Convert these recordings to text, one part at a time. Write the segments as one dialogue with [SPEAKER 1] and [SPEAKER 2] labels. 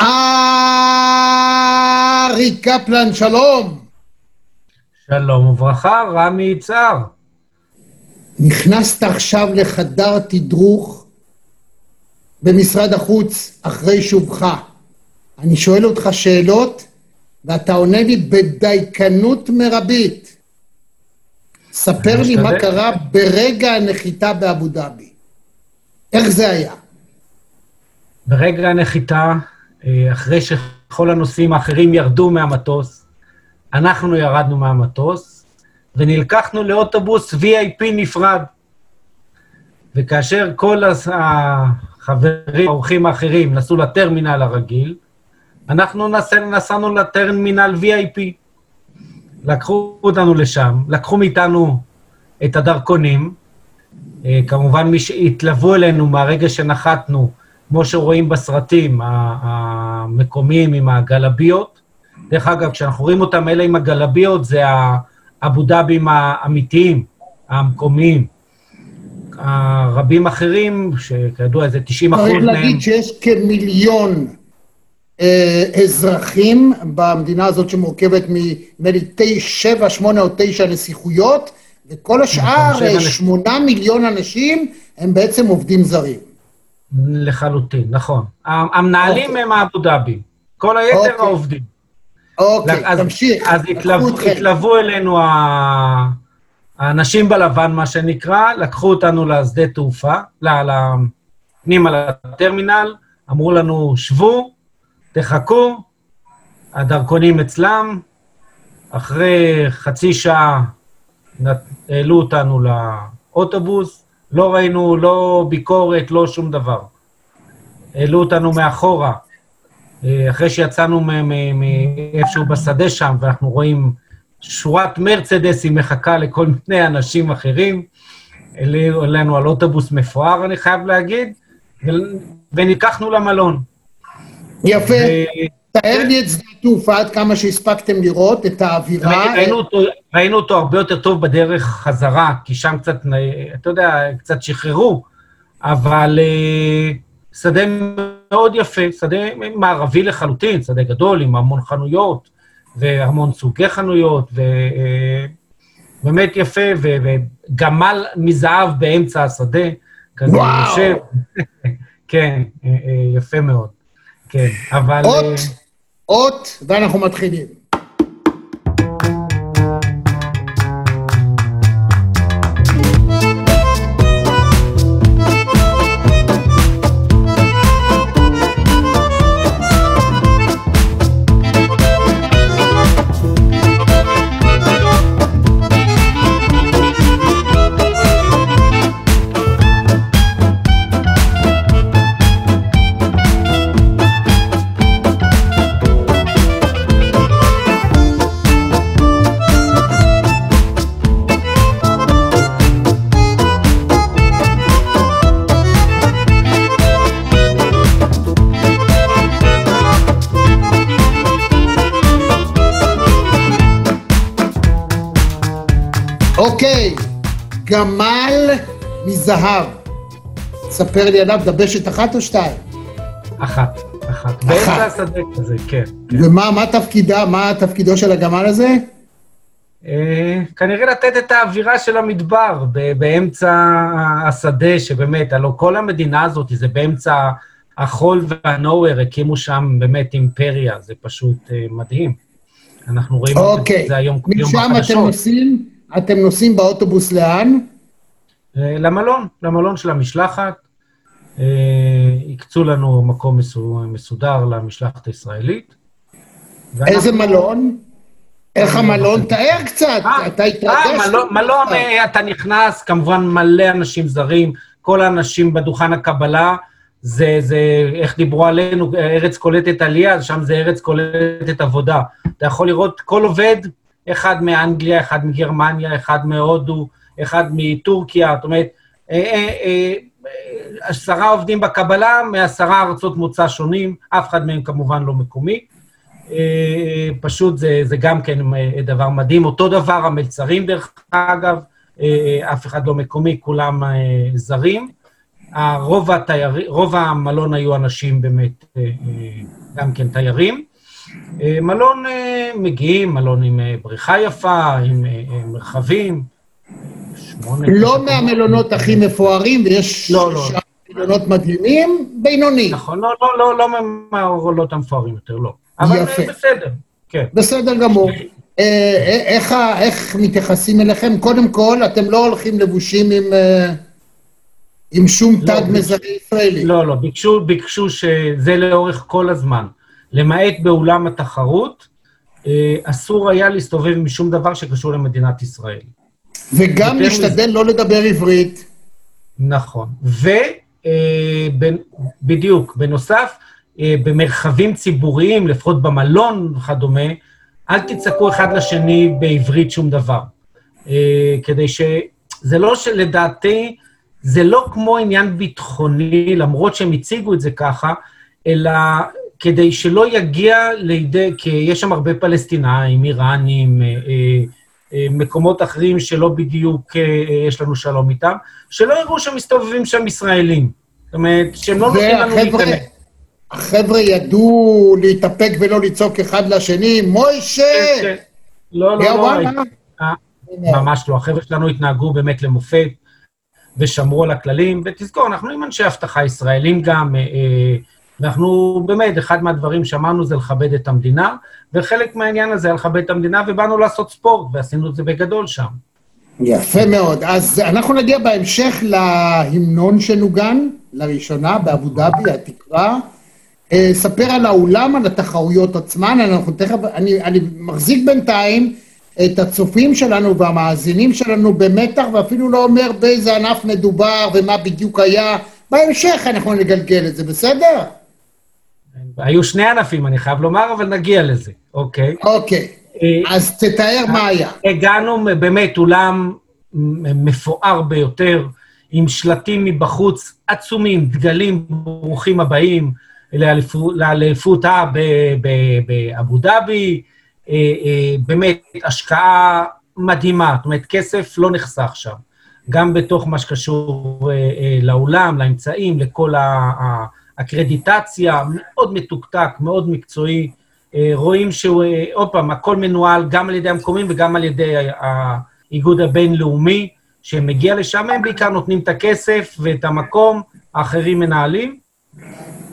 [SPEAKER 1] ארי קפלן, שלום.
[SPEAKER 2] שלום וברכה, רמי יצהר.
[SPEAKER 1] נכנסת עכשיו לחדר תדרוך במשרד החוץ אחרי שובך. אני שואל אותך שאלות, ואתה עונה לי בדייקנות מרבית. ספר לי מה קרה ברגע הנחיתה באבו דאבי. איך זה היה?
[SPEAKER 2] ברגע הנחיתה, אחרי שכל הנוסעים האחרים ירדו מהמטוס, אנחנו ירדנו מהמטוס ונלקחנו לאוטובוס VIP נפרד. וכאשר כל החברים, האורחים האחרים, נסעו לטרמינל הרגיל, אנחנו נסענו לטרמינל VIP. לקחו אותנו לשם, לקחו מאיתנו את הדרכונים, אה, כמובן מי שהתלוו אלינו מהרגע שנחתנו, כמו שרואים בסרטים המקומיים עם הגלביות. דרך אגב, כשאנחנו רואים אותם, אלה עם הגלביות, זה האבו דאבים האמיתיים, המקומיים. הרבים אחרים, שכידוע זה 90 אחוז
[SPEAKER 1] מהם... צריך להגיד שיש כמיליון אה, אזרחים במדינה הזאת שמורכבת מנדמה לי שבע, שמונה או תשע נסיכויות, וכל השאר, נכון, שמונה מיליון אנשים, הם בעצם עובדים זרים.
[SPEAKER 2] לחלוטין, נכון. המנהלים אוקיי. הם האבו דאבי, כל היתר אוקיי. העובדים.
[SPEAKER 1] אוקיי, אז, תמשיך.
[SPEAKER 2] אז התלוו, התלוו אלינו האנשים בלבן, מה שנקרא, לקחו אותנו לשדה תעופה, פנימה לטרמינל, אמרו לנו, שבו, תחכו, הדרכונים אצלם, אחרי חצי שעה העלו אותנו לאוטובוס, לא ראינו לא ביקורת, לא שום דבר. העלו אותנו מאחורה, אה, אחרי שיצאנו מאיפשהו בשדה שם, ואנחנו רואים שורת מרצדסים מחכה לכל מיני אנשים אחרים, העלו אלינו על אוטובוס מפואר, אני חייב להגיד, וניקחנו למלון.
[SPEAKER 1] יפה. תאר לי את שדה התעופה עד כמה שהספקתם לראות, את האווירה.
[SPEAKER 2] ראינו אותו, הרבה יותר טוב בדרך חזרה, כי שם קצת, אתה יודע, קצת שחררו, אבל אה, שדה מאוד יפה, שדה מערבי לחלוטין, שדה גדול עם המון חנויות והמון סוגי חנויות, ובאמת אה, יפה, וגמל מזהב באמצע השדה, כזה יושב. כן, אה, יפה מאוד. כן, אבל...
[SPEAKER 1] אות, אות, ואנחנו מתחילים. גמל מזהב. ספר לי עליו, דבשת אחת או שתיים?
[SPEAKER 2] אחת, אחת. באמצע השדה כזה, כן, כן.
[SPEAKER 1] ומה מה תפקידה, מה תפקידו של הגמל הזה?
[SPEAKER 2] אה, כנראה לתת את האווירה של המדבר באמצע השדה, שבאמת, הלוא כל המדינה הזאת, זה באמצע החול והנוהוור, הקימו שם באמת אימפריה, זה פשוט אה, מדהים. אנחנו רואים
[SPEAKER 1] אוקיי. את זה היום, יום החדשות. משם אתם נוסעים אתם נוסעים באוטובוס לאן?
[SPEAKER 2] אה, למלון, למלון של המשלחת. אה, הקצו לנו מקום מסודר למשלחת הישראלית.
[SPEAKER 1] איזה מלון? איך המלון? תאר קצת, אה, אתה התרגש.
[SPEAKER 2] מלון, אתה נכנס, כמובן מלא אנשים זרים, כל האנשים בדוכן הקבלה, זה, זה, איך דיברו עלינו, ארץ קולטת עלייה, שם זה ארץ קולטת עבודה. אתה יכול לראות כל עובד אחד מאנגליה, אחד מגרמניה, אחד מהודו, אחד מטורקיה, זאת אומרת, אה, אה, אה, עשרה עובדים בקבלה מעשרה ארצות מוצא שונים, אף אחד מהם כמובן לא מקומי. פשוט זה, זה גם כן דבר מדהים. אותו דבר המלצרים, דרך אגב, אף אחד לא מקומי, כולם זרים. רוב, התיירי, רוב המלון היו אנשים באמת גם כן תיירים. אה, מלון מגיעים, מלון עם בריכה יפה, עם מרחבים.
[SPEAKER 1] לא מהמלונות הכי מפוארים, ויש
[SPEAKER 2] לא, לא.
[SPEAKER 1] מלונות מדהימים, בינוני.
[SPEAKER 2] נכון, לא, לא, לא, לא מהמלונות המפוארים יותר, לא. אבל יפה. בסדר, כן.
[SPEAKER 1] בסדר גמור. איך, איך מתייחסים אליכם? קודם כל, אתם לא הולכים לבושים עם... עם שום לא, תג מזהה ישראלי.
[SPEAKER 2] לא, לא, ביקשו, ביקשו שזה לאורך כל הזמן. למעט באולם התחרות, אה, אסור היה להסתובב עם שום דבר שקשור למדינת ישראל.
[SPEAKER 1] וגם להשתדל מזה... לא לדבר עברית.
[SPEAKER 2] נכון. ובדיוק, אה, בנוסף, אה, במרחבים ציבוריים, לפחות במלון וכדומה, אל תצעקו אחד לשני בעברית שום דבר. כדי ש... זה לא שלדעתי, זה לא כמו עניין ביטחוני, למרות שהם הציגו את זה ככה, אלא כדי שלא יגיע לידי, כי יש שם הרבה פלסטינאים, איראנים, אה, אה, אה, מקומות אחרים שלא בדיוק יש לנו שלום איתם, שלא יראו שמסתובבים שם ישראלים. זאת אומרת, שהם לא נותנים לנו להיכנס.
[SPEAKER 1] החבר'ה ידעו להתאפק ולא לצעוק אחד לשני, מוישה! כן.
[SPEAKER 2] לא, לא, לא. ממש לא. החבר'ה שלנו התנהגו באמת למופת. ושמרו על הכללים, ותזכור, אנחנו עם אנשי אבטחה ישראלים גם, ואנחנו באמת, אחד מהדברים שאמרנו זה לכבד את המדינה, וחלק מהעניין הזה, לכבד את המדינה, ובאנו לעשות ספורט, ועשינו את זה בגדול שם.
[SPEAKER 1] יפה מאוד. אז אנחנו נגיע בהמשך להמנון שנוגן, לראשונה, באבו דאבי, התקווה. אה, ספר על האולם, על התחרויות עצמן, אנחנו תכף, אני, אני מחזיק בינתיים את הצופים שלנו והמאזינים שלנו במתח, ואפילו לא אומר באיזה ענף מדובר ומה בדיוק היה. בהמשך אנחנו נגלגל את זה, בסדר?
[SPEAKER 2] היו שני ענפים, אני חייב לומר, אבל נגיע לזה, אוקיי.
[SPEAKER 1] אוקיי, אה, אז תתאר מה היה.
[SPEAKER 2] הגענו באמת אולם מפואר ביותר, עם שלטים מבחוץ עצומים, דגלים, ברוכים הבאים לאליפות באבו דאבי, אה, אה, באמת השקעה מדהימה, זאת אומרת, כסף לא נחסך שם, גם בתוך מה שקשור אה, לאולם, לאמצעים, לכל הקרדיטציה, מאוד מתוקתק, מאוד מקצועי. רואים שהוא, עוד פעם, הכל מנוהל גם על ידי המקומים וגם על ידי האיגוד הבינלאומי, שמגיע לשם, הם בעיקר נותנים את הכסף ואת המקום, האחרים מנהלים,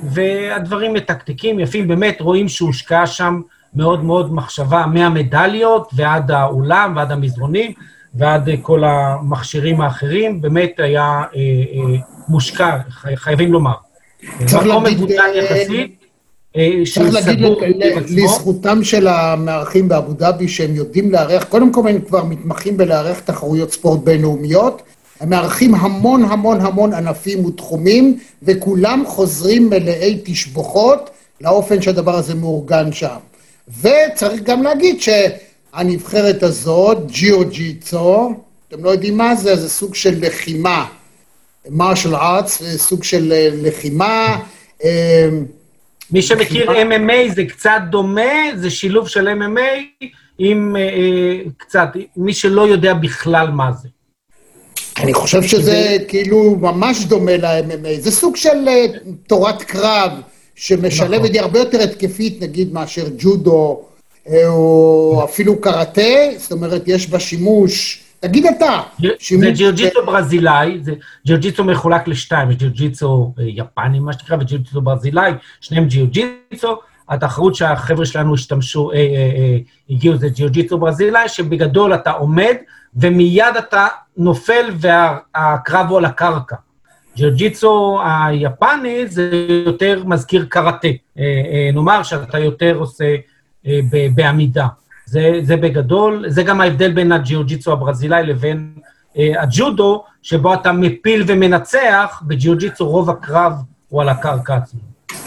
[SPEAKER 2] והדברים מתקתקים, יפים, באמת רואים שהושקעה שם מאוד מאוד מחשבה מהמדליות ועד האולם ועד המזרונים ועד כל המכשירים האחרים, באמת היה אה, אה, מושקע, חייבים לומר.
[SPEAKER 1] להגיד... יחסית, אה, צריך להגיד לזכותם של המארחים באבו דאבי שהם יודעים לארח, קודם כל הם כבר מתמחים בלארח תחרויות ספורט בינלאומיות, הם מארחים המון המון המון ענפים ותחומים, וכולם חוזרים מלאי תשבוכות לאופן שהדבר הזה מאורגן שם. וצריך גם להגיד שהנבחרת הזאת, ג'יו ג'יצו, אתם לא יודעים מה זה, זה סוג של לחימה. מרשל ארטס, סוג של אה, לחימה.
[SPEAKER 2] אה, מי שמכיר MMA זה קצת דומה, זה שילוב של MMA עם אה, קצת, מי שלא יודע בכלל מה זה.
[SPEAKER 1] אני חושב שזה כאילו ממש דומה ל-MMA, זה סוג של תורת קרב. שמשלבת, נכון. היא הרבה יותר התקפית, נגיד, מאשר ג'ודו, אה, או אפילו קראטה, זאת אומרת, יש בה שימוש... תגיד אתה.
[SPEAKER 2] זה ג'יוג'יצו ברזילאי, זה ג'יוג'יצו מחולק לשתיים, יש ג'יוג'יצו אה, יפני, מה שנקרא, וג'יוג'יצו ברזילאי, שניהם ג'יוג'יצו. התחרות שהחבר'ה שלנו השתמשו, אה, אה, אה, הגיעו זה ג'יוג'יצו ברזילאי, שבגדול אתה עומד, ומיד אתה נופל והקרב הוא על הקרקע. ג'יוג'יצו היפני זה יותר מזכיר קראטה. אה, אה, נאמר שאתה יותר עושה אה, בעמידה. זה, זה בגדול, זה גם ההבדל בין הג'יוג'יצו הברזילאי לבין הג'ודו, שבו אתה מפיל ומנצח, בג'יוג'יצו רוב הקרב הוא על הקרקע עצמו.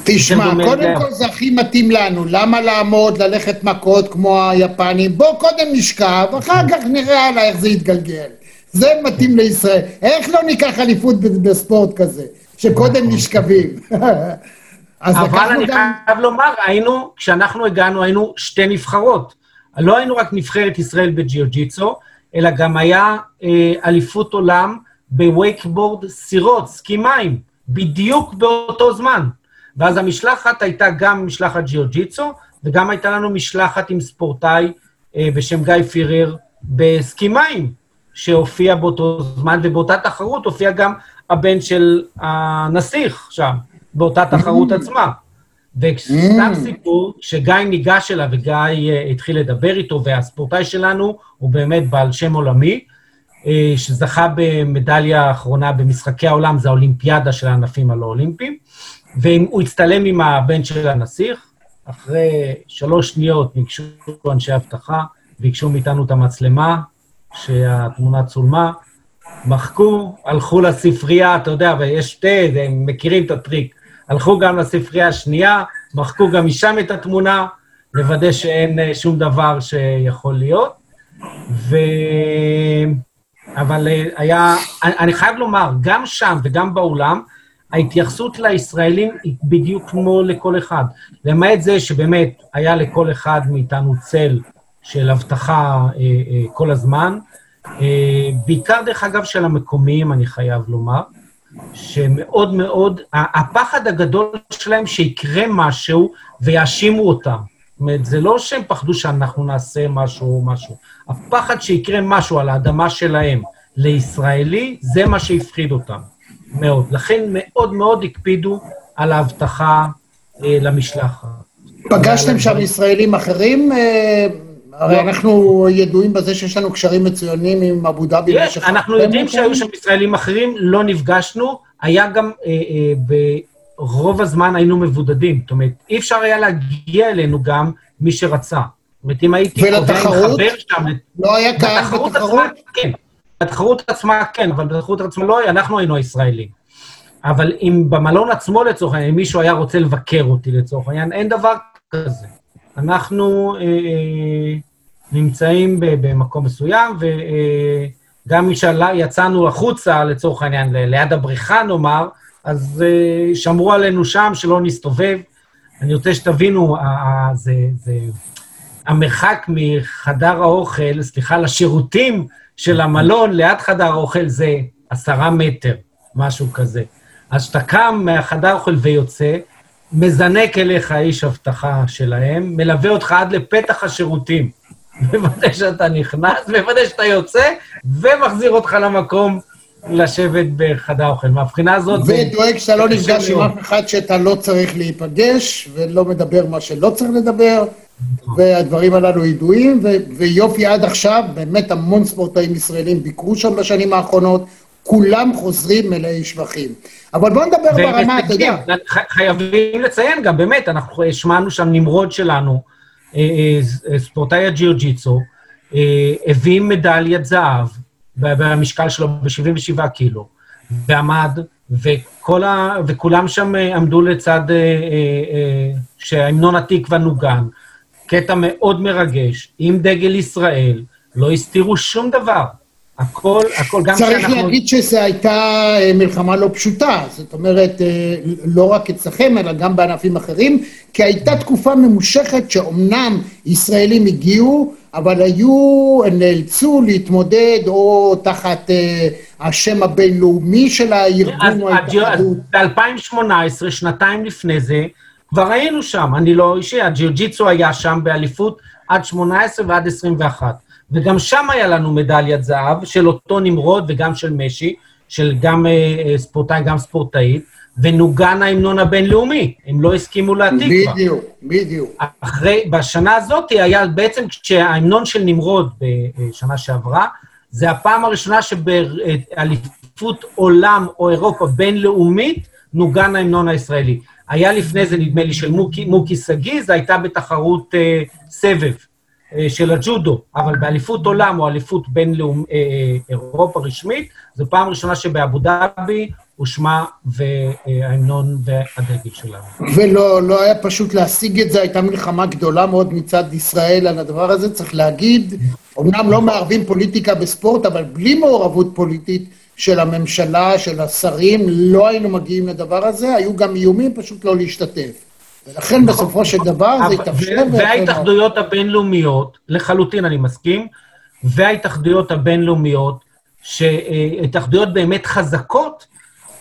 [SPEAKER 1] תשמע, קודם כל זה הכי מתאים לנו. למה לעמוד, ללכת מכות כמו היפנים? בוא קודם נשכב, אחר כך נראה עליי איך זה יתגלגל. זה מתאים לישראל. איך לא ניקח אליפות בספורט כזה, שקודם נכון. נשכבים?
[SPEAKER 2] אבל אני גם... חייב לומר, היינו, כשאנחנו הגענו, היינו שתי נבחרות. לא היינו רק נבחרת ישראל בג'יוג'יצו, אלא גם היה אה, אליפות עולם בווייקבורד סירות, סקי מים, בדיוק באותו זמן. ואז המשלחת הייתה גם משלחת ג'יוג'יצו, וגם הייתה לנו משלחת עם ספורטאי אה, בשם גיא פירר בסקי מים, שהופיע באותו זמן, ובאותה תחרות הופיע גם הבן של הנסיך שם, באותה תחרות עצמה. וסתם סיפור, שגיא ניגש אליו וגיא אה, התחיל לדבר איתו, והספורטאי שלנו הוא באמת בעל שם עולמי, אה, שזכה במדליה האחרונה במשחקי העולם, זה האולימפיאדה של הענפים הלא אולימפיים, והוא הצטלם עם הבן של הנסיך, אחרי שלוש שניות ניגשו אנשי אבטחה, ביקשו מאיתנו את המצלמה, שהתמונה צולמה, מחקו, הלכו לספרייה, אתה יודע, ויש שתי, הם מכירים את הטריק, הלכו גם לספרייה השנייה, מחקו גם משם את התמונה, לוודא שאין אה, שום דבר שיכול להיות. ו... אבל אה, היה, אני חייב לומר, גם שם וגם באולם, ההתייחסות לישראלים היא בדיוק כמו לכל אחד. למעט זה שבאמת היה לכל אחד מאיתנו צל של אבטחה אה, כל הזמן, בעיקר, דרך אגב, של המקומיים, אני חייב לומר, שמאוד מאוד, הפחד הגדול שלהם שיקרה משהו ויאשימו אותם. זאת אומרת, זה לא שהם פחדו שאנחנו נעשה משהו או משהו. הפחד שיקרה משהו על האדמה שלהם לישראלי, זה מה שהפחיד אותם. מאוד. לכן מאוד מאוד הקפידו על האבטחה אה, למשלחת.
[SPEAKER 1] פגשתם שם ישראלים אחרים? אה, הרי לא. אנחנו ידועים בזה שיש לנו קשרים מצוינים עם אבו דאבי.
[SPEAKER 2] יש, אנחנו יודעים שהיו שם ישראלים אחרים, לא נפגשנו. היה גם, אה, אה, ברוב הזמן היינו מבודדים. זאת אומרת, אי אפשר היה להגיע אלינו גם מי שרצה. זאת אומרת, אם הייתי
[SPEAKER 1] קובע עם חבר שם...
[SPEAKER 2] לא היה קהל בתחרות? עצמה, כן. בתחרות עצמה כן, אבל בתחרות עצמה לא, אנחנו היינו הישראלים. אבל אם במלון עצמו, לצורך העניין, אם מישהו היה רוצה לבקר אותי, לצורך העניין, אין דבר כזה. אנחנו אה, אה נמצאים במקום מסוים, וגם אה, יצאנו החוצה, לצורך העניין, ליד הבריכה נאמר, אז אה, שמרו עלינו שם, שלא נסתובב. אני רוצה שתבינו, זה, זה, המרחק מחדר האוכל, סליחה, לשירותים של המלון ליד חדר האוכל זה עשרה מטר, משהו כזה. אז כשאתה קם מהחדר האוכל ויוצא, מזנק אליך איש אבטחה שלהם, מלווה אותך עד לפתח השירותים. מוודא שאתה נכנס, מוודא שאתה יוצא, ומחזיר אותך למקום לשבת בחדר האוכל. מהבחינה הזאת...
[SPEAKER 1] ודואג שאתה לא נפגש עם אף אחד שאתה לא צריך להיפגש, ולא מדבר מה שלא צריך לדבר. והדברים הללו ידועים, ויופי עד עכשיו, באמת המון ספורטאים ישראלים ביקרו שם בשנים האחרונות, כולם חוזרים מלאי שבחים. אבל בואו נדבר ברמה, אתה יודע.
[SPEAKER 2] חייבים לציין גם, באמת, אנחנו השמענו שם נמרוד שלנו, אה, אה, ספורטאי הג'יוג'יצו, אה, הביא מדליית זהב במשקל שלו ב-77 קילו, ועמד, וכל ה... וכולם שם עמדו לצד שהמנון התקווה נוגן. קטע מאוד מרגש, עם דגל ישראל, לא הסתירו שום דבר. הכל, הכל, גם
[SPEAKER 1] שאנחנו... צריך להגיד שזו הייתה אה, מלחמה לא פשוטה, זאת אומרת, אה, לא רק אצלכם, אלא גם בענפים אחרים, כי הייתה תקופה ממושכת שאומנם ישראלים הגיעו, אבל היו, נאלצו להתמודד או תחת אה, השם הבינלאומי של הארגון או ההתאחדות.
[SPEAKER 2] ב-2018, שנתיים לפני זה, כבר היינו שם, אני לא אישי, הג'יוג'יצו היה שם באליפות עד 18 ועד 21. וגם שם היה לנו מדליית זהב של אותו נמרוד וגם של משי, של גם אה, אה ספורטאי, גם ספורטאית, ונוגן ההמנון הבינלאומי, הם לא הסכימו להתקווה.
[SPEAKER 1] בדיוק, בדיוק.
[SPEAKER 2] אחרי, בשנה הזאת היה בעצם כשההמנון של נמרוד בשנה שעברה, זה הפעם הראשונה שבאליפות עולם או אירופה בינלאומית נוגן ההמנון הישראלי. היה לפני זה, נדמה לי, של מוקי, מוקי שגיא, זה הייתה בתחרות אה, סבב של הג'ודו, אבל באליפות עולם או אליפות בין-לאומית, אה, אה, אירופה רשמית, זו פעם ראשונה שבאבו דאבי הושמע וההמנון והדגל שלנו.
[SPEAKER 1] ולא לא היה פשוט להשיג את זה, הייתה מלחמה גדולה מאוד מצד ישראל על הדבר הזה, צריך להגיד. אמנם לא מערבים פוליטיקה בספורט, אבל בלי מעורבות פוליטית, של הממשלה, של השרים, לא היינו מגיעים לדבר הזה, היו גם איומים פשוט לא להשתתף. ולכן. בסופו של דבר זה התאפשר.
[SPEAKER 2] וההתאחדויות הבינלאומיות, לחלוטין אני מסכים, וההתאחדויות הבינלאומיות שהתאחדויות באמת חזקות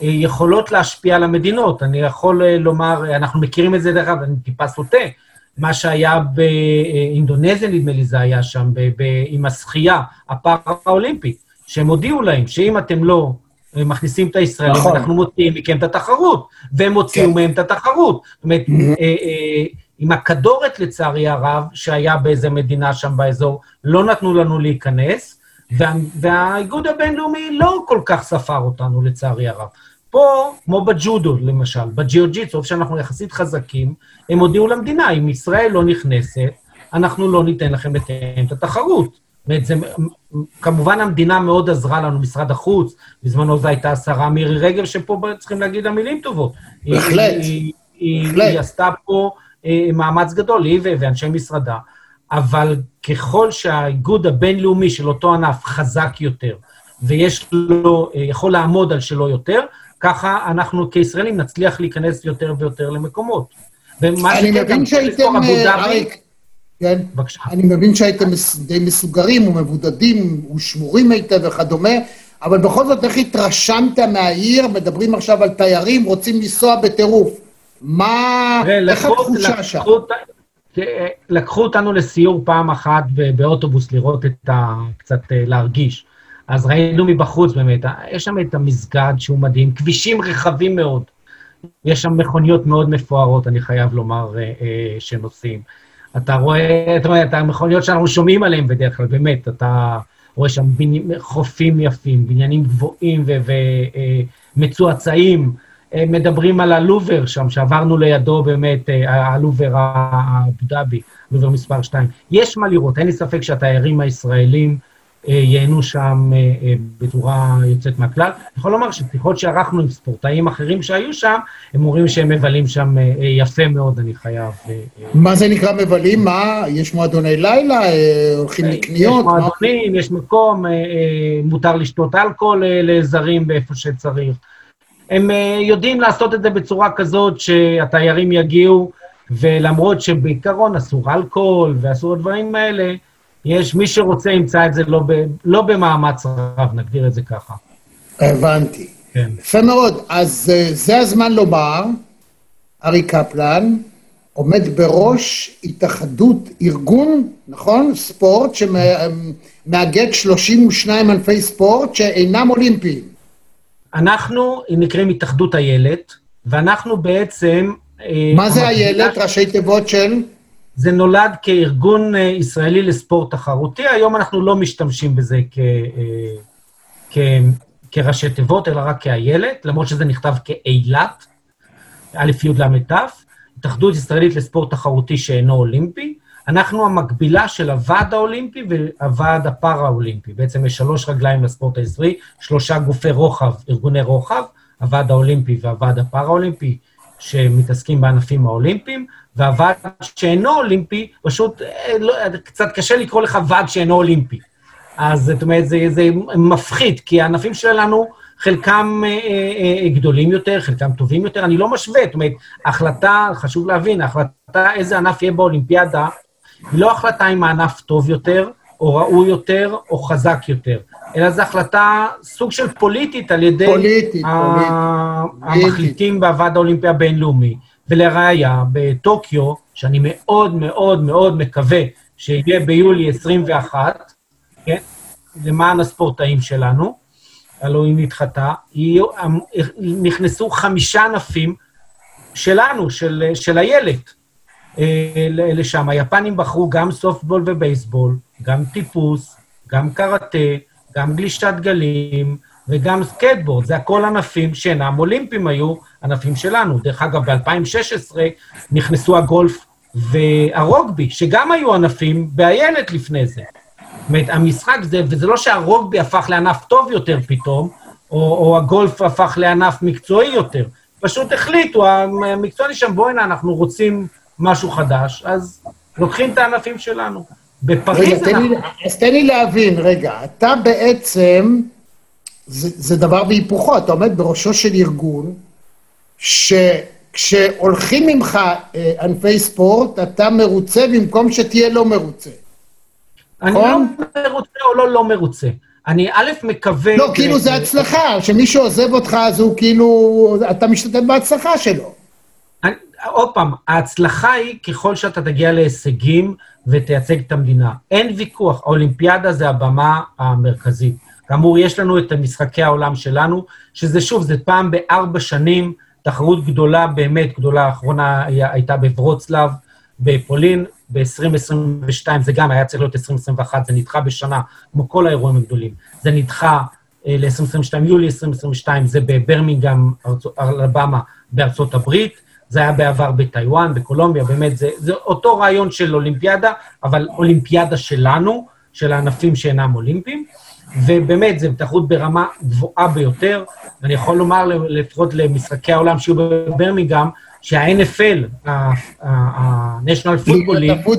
[SPEAKER 2] אה, יכולות להשפיע על המדינות. אני יכול אה, לומר, אנחנו מכירים את זה, דרך אגב, אני טיפה סוטה, מה שהיה באינדונזיה, נדמה לי זה היה שם, ב- ב- עם השחייה, הפארה-אולימפית, שהם הודיעו להם שאם אתם לא אה, מכניסים את הישראלים,
[SPEAKER 1] נכון.
[SPEAKER 2] אנחנו מוציאים מכם את התחרות, והם הוציאו
[SPEAKER 1] כן.
[SPEAKER 2] מהם את התחרות. זאת אומרת,
[SPEAKER 1] Mhm.
[SPEAKER 2] אה, אה, עם הכדורת, לצערי הרב, שהיה באיזה מדינה שם באזור, לא נתנו לנו להיכנס, וה, והאיגוד הבינלאומי לא כל כך ספר אותנו, לצערי הרב. פה, כמו בג'ודו, למשל, בג'יוג'יצו, איפה שאנחנו יחסית חזקים, הם הודיעו למדינה, אם ישראל לא נכנסת, אנחנו לא ניתן לכם לקיים את התחרות. זאת אומרת, זה, כמובן המדינה מאוד עזרה לנו, משרד החוץ, בזמנו זו הייתה השרה מירי רגב, שפה צריכים להגיד לה מילים טובות. היא-
[SPEAKER 1] בהחלט.
[SPEAKER 2] היא, היא,
[SPEAKER 1] בהחלט.
[SPEAKER 2] עשתה פה אה, מאמץ גדול, היא ואנשי משרדה, אבל ככל שהאיגוד הבינלאומי של אותו ענף חזק יותר, ויש לו, אה, יכול לעמוד על שלו יותר, ככה אנחנו כישראלים נצליח להיכנס יותר ויותר למקומות. ומה שכן, גם צריך לזכור, אבו
[SPEAKER 1] אה,
[SPEAKER 2] דאבי-
[SPEAKER 1] כן,
[SPEAKER 2] בבקשה.
[SPEAKER 1] אני מבין שהייתם די מסוגרים ומבודדים ושמורים היטב וכדומה, אבל בכל זאת, איך התרשמת מהעיר? מדברים עכשיו על תיירים, רוצים לנסוע בטירוף. מה, איך התחושה שם?
[SPEAKER 2] לקחו אותנו לסיור פעם אחת באוטובוס לראות את ה... קצת אה, להרגיש. אז ראינו מבחוץ באמת, אה, יש שם את המסגד שהוא מדהים, כבישים רחבים מאוד. יש שם מכוניות מאוד מפוארות, אני חייב לומר, אה, שנוסעים. אתה רואה, אתה רואה, את המכוניות שאנחנו שומעים עליהן בדרך כלל, באמת, אתה רואה שם בני, חופים יפים, בניינים גבוהים ומצועצעים. מדברים על הלובר שם, שעברנו לידו באמת, אה, הלובר האבו דאבי, לובר מספר 2. יש מה לראות, אין לי ספק שהתיירים הישראלים אה, ייהנו שם אה, אה, בצורה יוצאת מהכלל. אני יכול לומר ששיחות שערכנו עם ספורטאים אחרים שהיו שם, הם אומרים שהם מבלים שם אה, אה, יפה מאוד, אני חייב. אה, אה,
[SPEAKER 1] מה זה נקרא מבלים? מה, יש מועדוני לילה? אה, הולכים לקניות?
[SPEAKER 2] יש מועדונים, יש מקום, אה, אה, מותר לשתות אלכוהול אה, לזרים באיפה שצריך. הם אה, יודעים לעשות את זה בצורה כזאת שהתיירים יגיעו, ולמרות שבעיקרון אסור אלכוהול ואסור הדברים האלה, יש מי שרוצה ימצא את זה לא, ב, לא במאמץ רב, נגדיר את זה ככה.
[SPEAKER 1] הבנתי.
[SPEAKER 2] כן.
[SPEAKER 1] יפה מאוד. אז אה, זה הזמן לומר, אריק קפלן עומד בראש התאחדות, ארגון, נכון? ספורט שמאגד 32 ענפי ספורט שאינם אולימפיים.
[SPEAKER 2] אנחנו נקראים התאחדות איילת, ואנחנו בעצם... אה,
[SPEAKER 1] מה זה איילת? ראשי תיבות של?
[SPEAKER 2] זה נולד כארגון אה, ישראלי לספורט תחרותי, היום אנחנו לא משתמשים בזה אה, כראשי תיבות, אלא רק כאיילת, למרות שזה נכתב כאילת, א', י', ל', ת', התאחדות ישראלית לספורט תחרותי שאינו אולימפי. אנחנו המקבילה של הוועד האולימפי והוועד הפארה-אולימפי. בעצם יש שלוש רגליים לספורט הישראלי, שלושה גופי רוחב, ארגוני רוחב, הוועד האולימפי והוועד הפארה-אולימפי, שמתעסקים בענפים האולימפיים, והוועד שאינו אולימפי, פשוט אה, לא, קצת קשה לקרוא לך ועד שאינו אולימפי. אז זאת אומרת, זה, זה מפחיד, כי הענפים שלנו, חלקם אה, אה, גדולים יותר, חלקם טובים יותר, אני לא משווה, זאת אומרת, החלטה, חשוב להבין, ההחלטה איזה ענף יהיה באולימפיאדה, היא לא החלטה אם הענף טוב יותר, או ראוי יותר, או חזק יותר, אלא זו החלטה סוג של פוליטית על ידי
[SPEAKER 1] פוליטית,
[SPEAKER 2] ה-
[SPEAKER 1] פוליטית.
[SPEAKER 2] המחליטים בוועד האולימפי הבינלאומי. ולראיה, בטוקיו, שאני מאוד מאוד מאוד מקווה שיהיה ביולי 21, כן, למען הספורטאים שלנו, הלוא היא נדחתה, נכנסו חמישה ענפים שלנו, של, של איילת, אה, לשם. היפנים בחרו גם סופטבול ובייסבול, גם טיפוס, גם קראטה, גם גלישת גלים וגם סקייטבורד. זה הכל ענפים שאינם אולימפיים היו, ענפים שלנו. דרך אגב, ב-2016 נכנסו הגולף והרוגבי, שגם היו ענפים באיילת לפני זה. זאת אומרת, המשחק זה, וזה לא שהרוגבי הפך לענף טוב יותר פתאום, או, או הגולף הפך לענף מקצועי יותר. פשוט החליטו, המקצועני שם, בוא'נה, אנחנו רוצים משהו חדש, אז לוקחים את הענפים שלנו. בפריז
[SPEAKER 1] רגע,
[SPEAKER 2] אנחנו...
[SPEAKER 1] לי, אז תן לי להבין, רגע, אתה בעצם, זה, זה דבר והיפוכו, אתה עומד בראשו של ארגון, שכשהולכים ממך אה, ענפי ספורט, אתה מרוצה במקום שתהיה לא מרוצה.
[SPEAKER 2] אני
[SPEAKER 1] נכון?
[SPEAKER 2] לא מרוצה או לא לא מרוצה. אני א', מקווה...
[SPEAKER 1] לא, כאילו זה הצלחה, שמישהו עוזב אותך אז הוא כאילו, אתה משתתף בהצלחה שלו.
[SPEAKER 2] עוד פעם, ההצלחה היא ככל שאתה תגיע להישגים ותייצג את המדינה. אין ויכוח, האולימפיאדה זה הבמה המרכזית. כאמור, יש לנו את משחקי העולם שלנו, שזה שוב, זה פעם בארבע שנים, תחרות גדולה, באמת גדולה, האחרונה הייתה בברוצלב, בפולין, ב-2022 זה גם היה צריך להיות 2021, זה נדחה בשנה, כמו כל האירועים הגדולים. זה נדחה אה, ל-2022, יולי 2022, זה בברמינגהם, אלבמה, בארצות הברית. זה היה בעבר בטיוואן, בקולומביה, באמת, זה, זה אותו רעיון של אולימפיאדה, אבל אולימפיאדה שלנו, של הענפים שאינם אולימפיים, ובאמת, זו תחרות ברמה גבוהה ביותר. ואני יכול לומר, לפחות למשחקי העולם שיהיו בברמיגם, שה-NFL, ה-National Football League,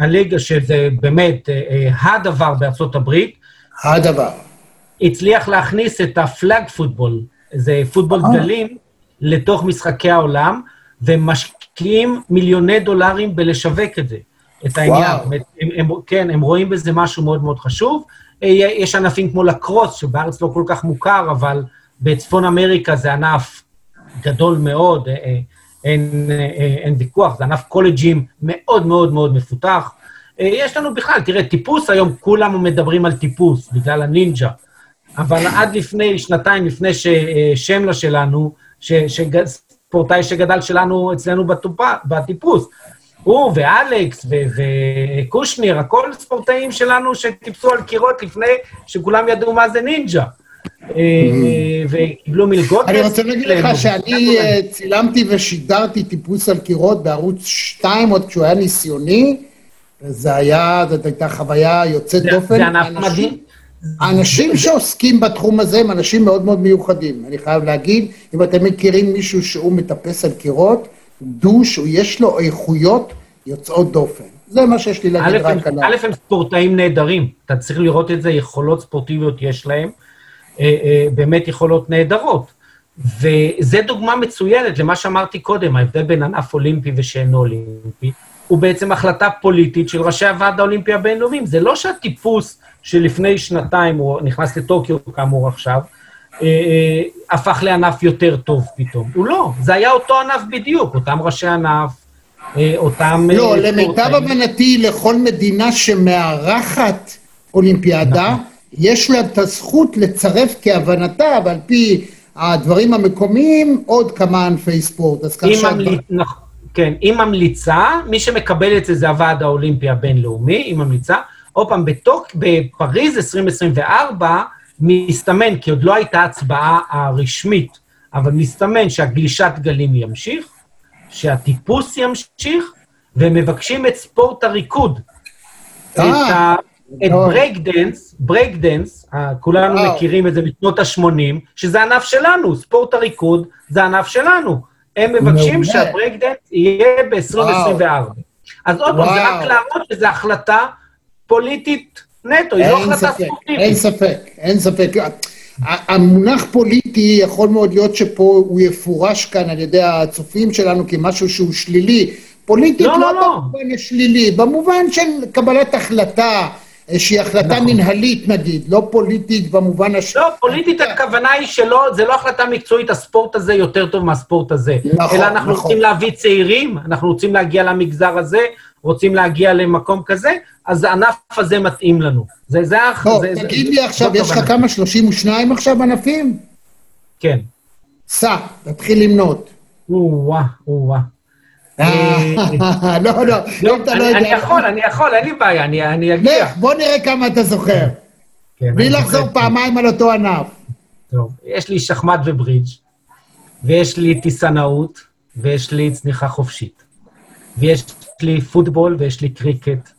[SPEAKER 2] הליגה שזה באמת אה, אה, הדבר בארצות הברית,
[SPEAKER 1] הדבר.
[SPEAKER 2] הצליח להכניס את הפלאג פוטבול, זה פוטבול
[SPEAKER 1] אה.
[SPEAKER 2] לתוך משחקי העולם, ומשקיעים מיליוני דולרים בלשווק את זה, את העניין. הם, הם, כן, הם רואים בזה משהו מאוד מאוד חשוב. אה, יש ענפים כמו לקרוס, שבארץ לא כל כך מוכר, אבל בצפון אמריקה זה ענף גדול מאוד, אה, אה, אין, אין ויכוח, זה ענף קולג'ים מאוד מאוד מאוד מפותח. יש לנו בכלל, תראה, טיפוס היום, כולם מדברים על טיפוס, בגלל הנינג'ה. אבל עד לפני, שנתיים לפני ששמלה שלנו, ספורטאי שגדל שלנו אצלנו בטופה, בטיפוס. הוא ואלכס וקושניר, הכל ספורטאים שלנו שטיפסו על קירות לפני שכולם ידעו מה זה נינג'ה. אה, וקיבלו מלגות.
[SPEAKER 1] אני רוצה להגיד לך שאני אה, צילמתי ושידרתי טיפוס על קירות בערוץ 2, עוד כשהוא היה ניסיוני, וזה היה, זאת הייתה חוויה יוצאת דופן.
[SPEAKER 2] זה ענף מדהים.
[SPEAKER 1] האנשים שעוסקים בתחום הזה הם אנשים מאוד מאוד מיוחדים, אני חייב להגיד. אם אתם מכירים מישהו שהוא מטפס על קירות, דו שיש לו איכויות יוצאות דופן. זה מה שיש לי להגיד רק עליו.
[SPEAKER 2] א', הם ספורטאים נהדרים, אתה צריך לראות את זה, יכולות ספורטיביות יש להם, אה, אה, באמת יכולות נהדרות. וזו דוגמה מצוינת למה שאמרתי קודם, ההבדל בין ענף אולימפי ושאינו אולימפי, הוא בעצם החלטה פוליטית של ראשי הוועד האולימפי הבינלאומי. זה לא שהטיפוס שלפני שנתיים, הוא נכנס לטוקיו כאמור עכשיו, אה, אה, הפך לענף יותר טוב פתאום. הוא לא, זה היה אותו ענף בדיוק, אותם ראשי ענף, אה, אותם...
[SPEAKER 1] לא, למיטב הבנתי, לכל מדינה שמארחת אולימפיאדה, נכון. יש לה את הזכות לצרף כהבנתה, ועל פי הדברים המקומיים, עוד כמה ענפי ספורט. אז
[SPEAKER 2] ככה שהדבר... נכון, כן, היא ממליצה, מי שמקבל את זה זה הוועד האולימפי הבינלאומי, היא ממליצה. עוד פעם, בתוק, בפריז 2024, מסתמן, כי עוד לא הייתה הצבעה הרשמית, אבל מסתמן שהגלישת גלים ימשיך, שהטיפוס ימשיך, והם מבקשים את ספורט הריקוד. אה, את ברייק דנס, ברייק דנס, כולנו מכירים את זה משנות ה-80, שזה ענף שלנו, ספורט הריקוד זה ענף שלנו. הם מבקשים שהברייק דנס יהיה ב-2024. אז עוד פעם, זה רק להראות שזו החלטה פוליטית נטו, היא לא החלטה ספורטיבית.
[SPEAKER 1] אין ספק, אין ספק. המונח פוליטי יכול מאוד להיות שפה הוא יפורש כאן על ידי הצופים שלנו כמשהו שהוא שלילי. פוליטית לא, לא, לא במובן השלילי, במובן של קבלת החלטה, שהיא החלטה נכון. מנהלית נגיד, לא פוליטית במובן השלילי.
[SPEAKER 2] לא, פוליטית הכוונה היא שלא, זה לא החלטה מקצועית, הספורט הזה יותר טוב מהספורט הזה. נכון, אלא אנחנו נכון. רוצים להביא צעירים, אנחנו רוצים להגיע למגזר הזה, רוצים להגיע למקום כזה, אז הענף הזה מתאים לנו. זה, זה,
[SPEAKER 1] טוב, זה, תגיד זה, לי עכשיו, יש לך כמה, 32 עכשיו ענפים?
[SPEAKER 2] כן.
[SPEAKER 1] סע, תתחיל למנות.
[SPEAKER 2] או-אה, או-אה.
[SPEAKER 1] אה, לא, לא,
[SPEAKER 2] אם אתה לא יודע... אני יכול, אני יכול, אין לי בעיה, אני אגיע. לך,
[SPEAKER 1] בוא נראה כמה אתה זוכר. כן, בלי לחזור פעמיים על אותו ענף.
[SPEAKER 2] טוב, יש לי שחמט וברידג', ויש לי טיסנאות, ויש לי צניחה חופשית. ויש לי פוטבול, ויש לי קריקט,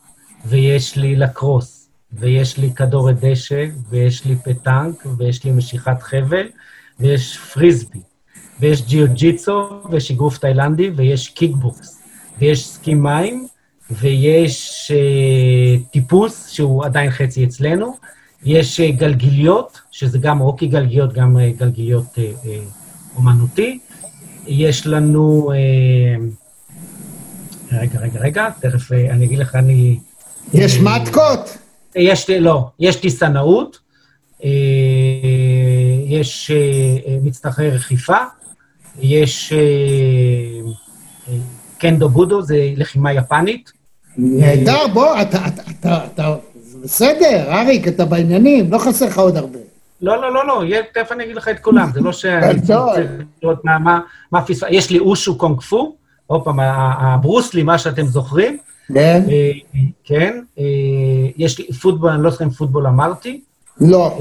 [SPEAKER 2] ויש לי לקרוס, ויש לי כדורת דשא, ויש לי פטנק, ויש לי משיכת חבל, ויש פריסבי, ויש ג'יו-ג'יצו, ויש אגרוף תאילנדי, ויש קיקבוקס, ויש סקי מים, ויש אה, טיפוס, שהוא עדיין חצי אצלנו, יש אה, גלגיליות, שזה גם הוקי גלגיליות, גם אה, גלגיליות אה, אה, אומנותי, יש לנו... Uh, רגע, רגע, רגע, תכף אני אגיד לך, אני...
[SPEAKER 1] יש מתקות?
[SPEAKER 2] יש, לא, יש טיסנאות, יש מצטרכי רכיפה, יש קנדו בודו, זה לחימה יפנית.
[SPEAKER 1] נהדר, בוא, אתה, אתה, אתה, אתה, בסדר, אריק, אתה בעניינים, לא חסר לך עוד הרבה.
[SPEAKER 2] לא, לא, לא, לא, תכף אני אגיד לך את כולם, זה לא מה פספס... יש לי אושו קונג פו, עוד פעם, הברוסלי, מה שאתם זוכרים.
[SPEAKER 1] כן.
[SPEAKER 2] כן, יש לי פוטבול, אני לא זוכר אם פוטבול אמרתי.
[SPEAKER 1] לא.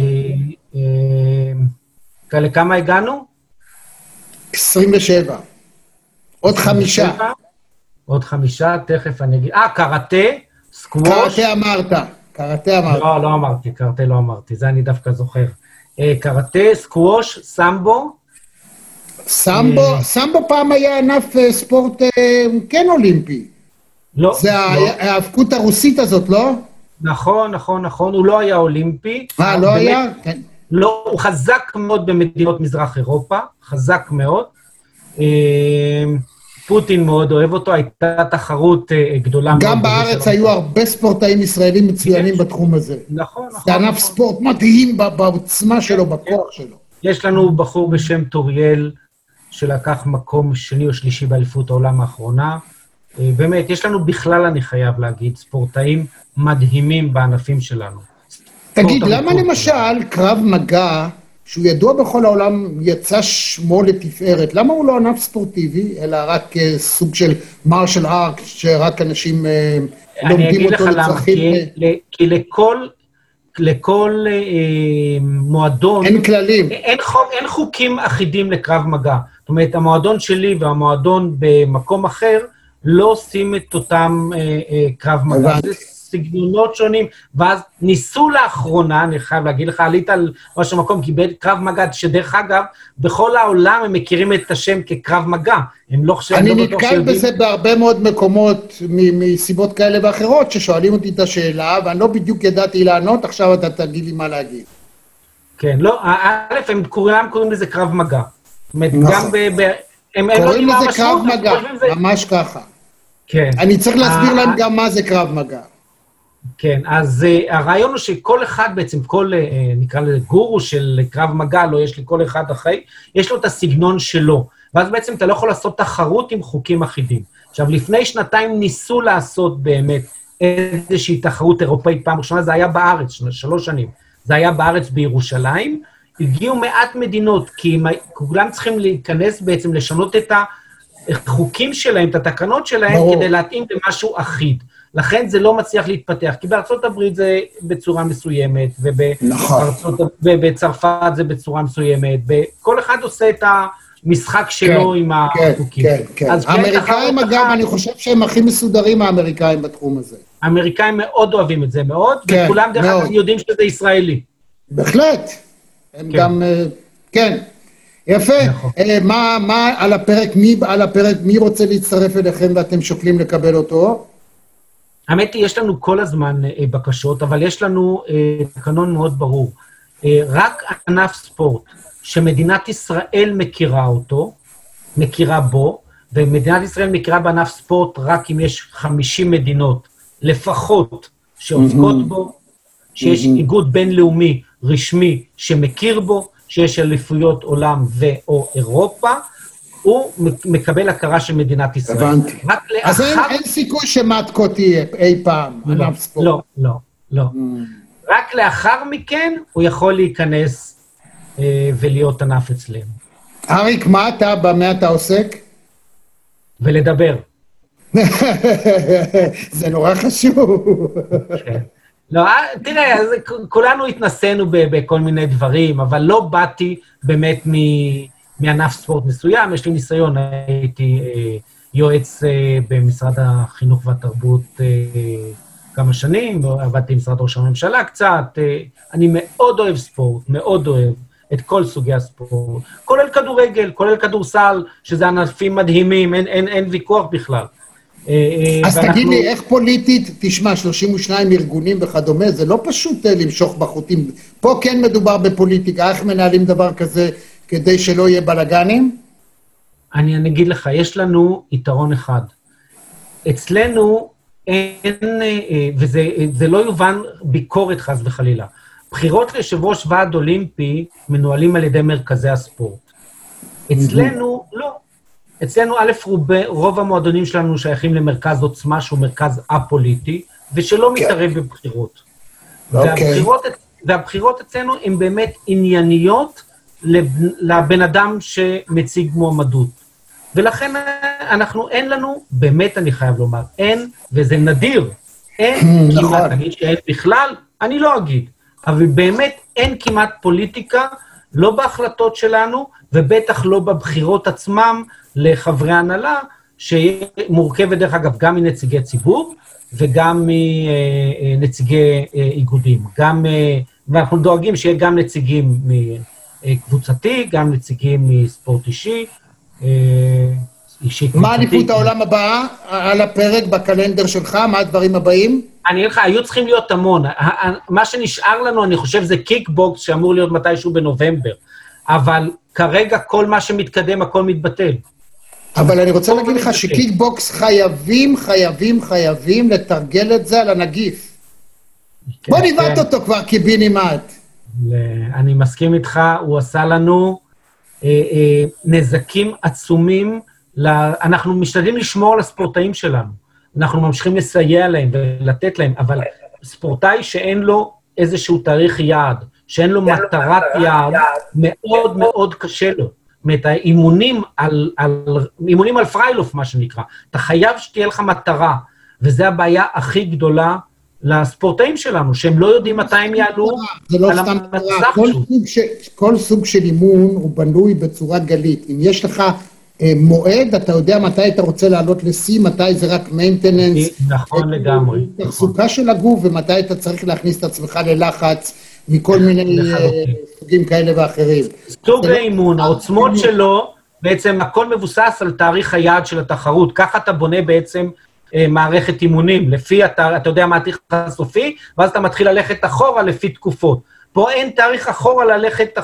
[SPEAKER 2] לכמה הגענו?
[SPEAKER 1] 27. עוד חמישה.
[SPEAKER 2] עוד חמישה, תכף אני אגיד. אה, קראטה, סקווש.
[SPEAKER 1] קראטה אמרת, קראטה אמרת.
[SPEAKER 2] לא, לא אמרתי, קראטה לא אמרתי, זה אני דווקא זוכר. קראטה, סקווש, סמבו.
[SPEAKER 1] סמבו, סמבו פעם היה ענף ספורט כן אולימפי.
[SPEAKER 2] לא.
[SPEAKER 1] זה ההאבקות הרוסית הזאת, לא?
[SPEAKER 2] נכון, נכון, נכון, הוא לא היה אולימפי.
[SPEAKER 1] מה, לא היה? כן.
[SPEAKER 2] לא, הוא חזק מאוד במדינות מזרח אירופה, חזק מאוד. פוטין מאוד אוהב אותו, הייתה תחרות גדולה מאוד.
[SPEAKER 1] גם בארץ היו הרבה ספורטאים ישראלים מצוינים בתחום הזה.
[SPEAKER 2] נכון, נכון.
[SPEAKER 1] זה ענף ספורט מדהים בעוצמה שלו, בכוח שלו.
[SPEAKER 2] יש לנו בחור בשם טוריאל, שלקח מקום שני או שלישי באליפות העולם האחרונה. באמת, יש לנו בכלל, אני חייב להגיד, ספורטאים מדהימים בענפים שלנו.
[SPEAKER 1] תגיד, למה למשל קרב מגע, שהוא ידוע בכל העולם, יצא שמו לתפארת, למה הוא לא ענף ספורטיבי, אלא רק סוג של מרשל ארק, שרק אנשים לומדים אותו לצרכים?
[SPEAKER 2] אני אגיד לך למה, כי לכל... לכל אה, מועדון...
[SPEAKER 1] אין כללים.
[SPEAKER 2] אין, אין חוקים אחידים לקרב מגע. זאת אומרת, המועדון שלי והמועדון במקום אחר לא עושים את אותם אה, אה, קרב מגע. זה סגנונות שונים, ואז ניסו לאחרונה, אני חייב להגיד לך, עלית על ראש המקום, קיבל קרב מגע, שדרך אגב, בכל העולם הם מכירים את השם כקרב מגע. הם לא חושבים...
[SPEAKER 1] אני לא נתקל בזה בהרבה מאוד מקומות, מסיבות כאלה ואחרות, ששואלים אותי את השאלה, ואני לא בדיוק ידעתי לענות, עכשיו אתה תגיד לי מה להגיד.
[SPEAKER 2] כן, לא, א', הם כולם קוראים לזה קרב מגע. זאת אומרת, גם ב...
[SPEAKER 1] קוראים לזה קרב מגע, ממש ככה.
[SPEAKER 2] כן.
[SPEAKER 1] אני צריך להסביר להם גם מה זה קרב מגע.
[SPEAKER 2] כן, אז uh, הרעיון הוא שכל אחד בעצם, כל, uh, נקרא לזה גורו של קרב מגע, לא יש לי כל אחד אחרי, יש לו את הסגנון שלו. ואז בעצם אתה לא יכול לעשות תחרות עם חוקים אחידים. עכשיו, לפני שנתיים ניסו לעשות באמת איזושהי תחרות אירופאית פעם ראשונה, זה היה בארץ, שלוש שנים. זה היה בארץ בירושלים. הגיעו מעט מדינות, כי הם, כולם צריכים להיכנס בעצם, לשנות את החוקים שלהם, את התקנות שלהם, ברור. כדי להתאים למשהו אחיד. לכן זה לא מצליח להתפתח, כי בארצות הברית זה בצורה מסוימת, ובצרפת נכון. זה בצורה מסוימת, וכל אחד עושה את המשחק שלו
[SPEAKER 1] כן,
[SPEAKER 2] עם
[SPEAKER 1] כן,
[SPEAKER 2] החוקים.
[SPEAKER 1] כן, כן. האמריקאים, אגב, אני חושב שהם הכי מסודרים, האמריקאים, בתחום הזה.
[SPEAKER 2] האמריקאים מאוד אוהבים את זה, מאוד, כן, וכולם דרך אגב יודעים שזה ישראלי.
[SPEAKER 1] בהחלט. הם כן. גם, כן. יפה. נכון. מה, מה על הפרק, מי על הפרק, מי רוצה להצטרף אליכם ואתם שוקלים לקבל אותו?
[SPEAKER 2] האמת היא, יש לנו כל הזמן אה, בקשות, אבל יש לנו אה, תקנון מאוד ברור. אה, רק ענף ספורט שמדינת ישראל מכירה אותו, מכירה בו, ומדינת ישראל מכירה בענף ספורט רק אם יש 50 מדינות לפחות שעוסקות mm-hmm. בו, שיש mm-hmm. איגוד בינלאומי רשמי שמכיר בו, שיש אליפויות עולם ו/או אירופה, הוא מקבל הכרה של מדינת ישראל.
[SPEAKER 1] הבנתי. רק לאחר... אז אין, אין סיכוי שמטקו תהיה אי פעם,
[SPEAKER 2] לא,
[SPEAKER 1] ענף ספורט.
[SPEAKER 2] לא, לא, לא. Mm. רק לאחר מכן הוא יכול להיכנס אה, ולהיות ענף אצלנו.
[SPEAKER 1] אריק, מה אתה, במה אתה עוסק?
[SPEAKER 2] ולדבר.
[SPEAKER 1] זה נורא חשוב.
[SPEAKER 2] כן. לא, אה, תראה, כולנו התנסינו בכל מיני דברים, אבל לא באתי באמת מ... מענף ספורט מסוים, יש לי ניסיון, הייתי אה, יועץ אה, במשרד החינוך והתרבות אה, כמה שנים, עבדתי במשרד ראש הממשלה קצת, אה, אני מאוד אוהב ספורט, מאוד אוהב את כל סוגי הספורט, כולל כדורגל, כולל כדורסל, שזה ענפים מדהימים, אין, אין, אין ויכוח בכלל.
[SPEAKER 1] אה, אה, אז ואנחנו... תגיד לי, איך פוליטית, תשמע, 32 ארגונים וכדומה, זה לא פשוט אה, למשוך בחוטים. פה כן מדובר בפוליטיקה, איך מנהלים דבר כזה כדי שלא יהיה בלאגנים?
[SPEAKER 2] אני, אגיד לך, יש לנו יתרון אחד. אצלנו אין, וזה לא יובן ביקורת חס וחלילה, בחירות ליושב ראש ועד אולימפי מנוהלים על ידי מרכזי הספורט. אצלנו, לא. אצלנו, א', רוב, רוב המועדונים שלנו שייכים למרכז עוצמה, שהוא מרכז א-פוליטי, ושלא
[SPEAKER 1] כן.
[SPEAKER 2] מתערב בבחירות.
[SPEAKER 1] אוקיי.
[SPEAKER 2] והבחירות, והבחירות אצלנו הן באמת ענייניות לבן אדם שמציג מועמדות. ולכן אה, אנחנו, אין לנו, באמת אני חייב לומר, אין, וזה נדיר, אין
[SPEAKER 1] נכון.
[SPEAKER 2] כמעט, אני אגיד שאין בכלל, אני לא אגיד, אבל באמת אין כמעט פוליטיקה, לא בהחלטות שלנו, ובטח לא בבחירות עצמם לחברי הנהלה, שמורכבת, דרך אגב, גם מנציגי ציבור וגם מנציגי אה, איגודים. גם, אה, ואנחנו דואגים שיהיה גם נציגים מקבוצתי, גם נציגים מספורט אישי. אה, אישי
[SPEAKER 1] מה
[SPEAKER 2] קבוצתי.
[SPEAKER 1] אליפות העולם הבאה על הפרק בקלנדר שלך? מה הדברים הבאים?
[SPEAKER 2] אני אגיד לך, היו צריכים להיות המון. מה שנשאר לנו, אני חושב, זה קיקבוקס שאמור להיות מתישהו בנובמבר. אבל כרגע כל מה שמתקדם, הכל מתבטל.
[SPEAKER 1] אבל אני רוצה
[SPEAKER 2] בוא
[SPEAKER 1] להגיד לך. שקיקבוקס חייבים, חייבים, חייבים לתרגל את זה על הנגיף. בוא
[SPEAKER 2] כן,
[SPEAKER 1] ניווט
[SPEAKER 2] כן.
[SPEAKER 1] אותו כבר קיבינימט.
[SPEAKER 2] אני מסכים איתך, הוא עשה לנו אה, אה, נזקים עצומים. אנחנו משתדלים לשמור על הספורטאים שלנו. אנחנו ממשיכים לסייע להם ולתת להם, אבל ספורטאי שאין לו איזשהו תאריך יעד, שאין לו מטרת יעד, מאוד מאוד קשה לו. זאת אומרת, האימונים על, על, אימונים על פריילוף, מה שנקרא. אתה חייב שתהיה לך מטרה, וזו הבעיה הכי גדולה לספורטאים שלנו, שהם לא יודעים מתי הם יעלו
[SPEAKER 1] זה לא
[SPEAKER 2] על
[SPEAKER 1] סתם מטרה. כל. כל סוג של אימון הוא בנוי בצורה גלית. אם יש לך אה, מועד, אתה יודע מתי אתה רוצה לעלות לשיא, מתי זה רק maintenance.
[SPEAKER 2] נכון לגמרי. נכון.
[SPEAKER 1] תחזוקה של הגוף, ומתי אתה צריך להכניס את עצמך ללחץ מכל מיני אה,
[SPEAKER 2] לחלוטין.
[SPEAKER 1] סוגים כאלה ואחרים.
[SPEAKER 2] סוג
[SPEAKER 1] לא-
[SPEAKER 2] האימון, העוצמות שלו, בעצם הכל מבוסס על תאריך היעד של התחרות. ככה אתה בונה בעצם אה, מערכת אימונים. לפי, אתה, אתה יודע מה התאריך הסופי, ואז אתה מתחיל ללכת אחורה לפי תקופות. פה אין תאריך אחורה ללכת,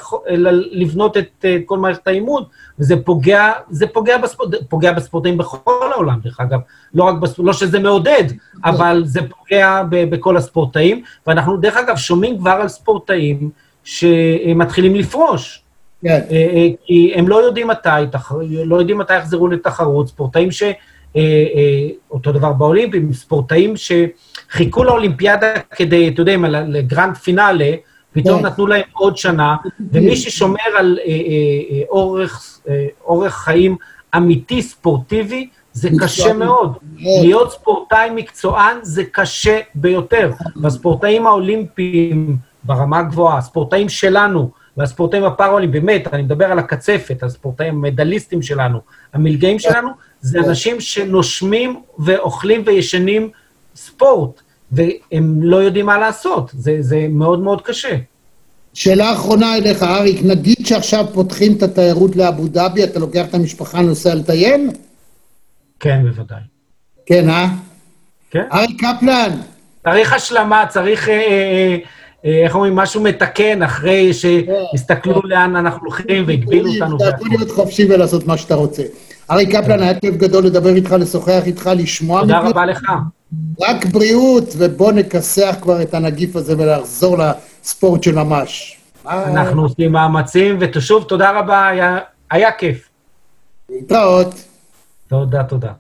[SPEAKER 2] לבנות את אה, כל מערכת האימון, וזה פוגע, זה פוגע, בספורט, פוגע בספורטאים בכל העולם, דרך אגב. לא רק בספורט, לא שזה מעודד, אבל זה פוגע ב- בכל הספורטאים. ואנחנו, דרך אגב, שומעים כבר על ספורטאים שמתחילים לפרוש.
[SPEAKER 1] כן.
[SPEAKER 2] אה, אה, כי הם לא יודעים מתי, לא יודעים מתי יחזרו לתחרות, ספורטאים ש... אה, אה, אותו דבר באולימפים, ספורטאים שחיכו לאולימפיאדה כדי, אתה יודע, לגרנד פינאלה, פתאום
[SPEAKER 1] כן.
[SPEAKER 2] נתנו להם עוד שנה, ומי ששומר על אה, אורך, חיים אמיתי, ספורטיבי, זה. קשה מאוד.
[SPEAKER 1] מאוד.
[SPEAKER 2] להיות ספורטאי מקצוען זה קשה ביותר. והספורטאים האולימפיים ברמה הגבוהה, הספורטאים שלנו והספורטאים הפראולימפיים, באמת, אני מדבר על הקצפת, הספורטאים המדליסטים שלנו, המלגאים שלנו, זה אנשים שנושמים ואוכלים וישנים ספורט, והם לא יודעים מה לעשות. זה, זה מאוד מאוד קשה.
[SPEAKER 1] שאלה אחרונה אליך, אריק, נגיד שעכשיו פותחים את התיירות לאבו דאבי, אתה לוקח את המשפחה, נוסע לטייל?
[SPEAKER 2] כן, בוודאי.
[SPEAKER 1] כן, אה?
[SPEAKER 2] כן?
[SPEAKER 1] אריק קפלן,
[SPEAKER 2] צריך השלמה, צריך, אה, אה, אה, איך אומרים, משהו מתקן אחרי שהסתכלו לאן אנחנו הולכים והגבילו אותנו.
[SPEAKER 1] אתה יכול להיות חופשי ולעשות מה שאתה רוצה. אריק קפלן, היה כיף גדול לדבר איתך, לשוחח איתך, לשמוע
[SPEAKER 2] תודה
[SPEAKER 1] ממך.
[SPEAKER 2] רבה לך.
[SPEAKER 1] רק בריאות, ובוא נכסח כבר את הנגיף הזה ולחזור לספורט של ממש.
[SPEAKER 2] אנחנו עושים מאמצים, ושוב, תודה רבה, היה- היה כיף.
[SPEAKER 1] להתראות.
[SPEAKER 2] תודה, תודה.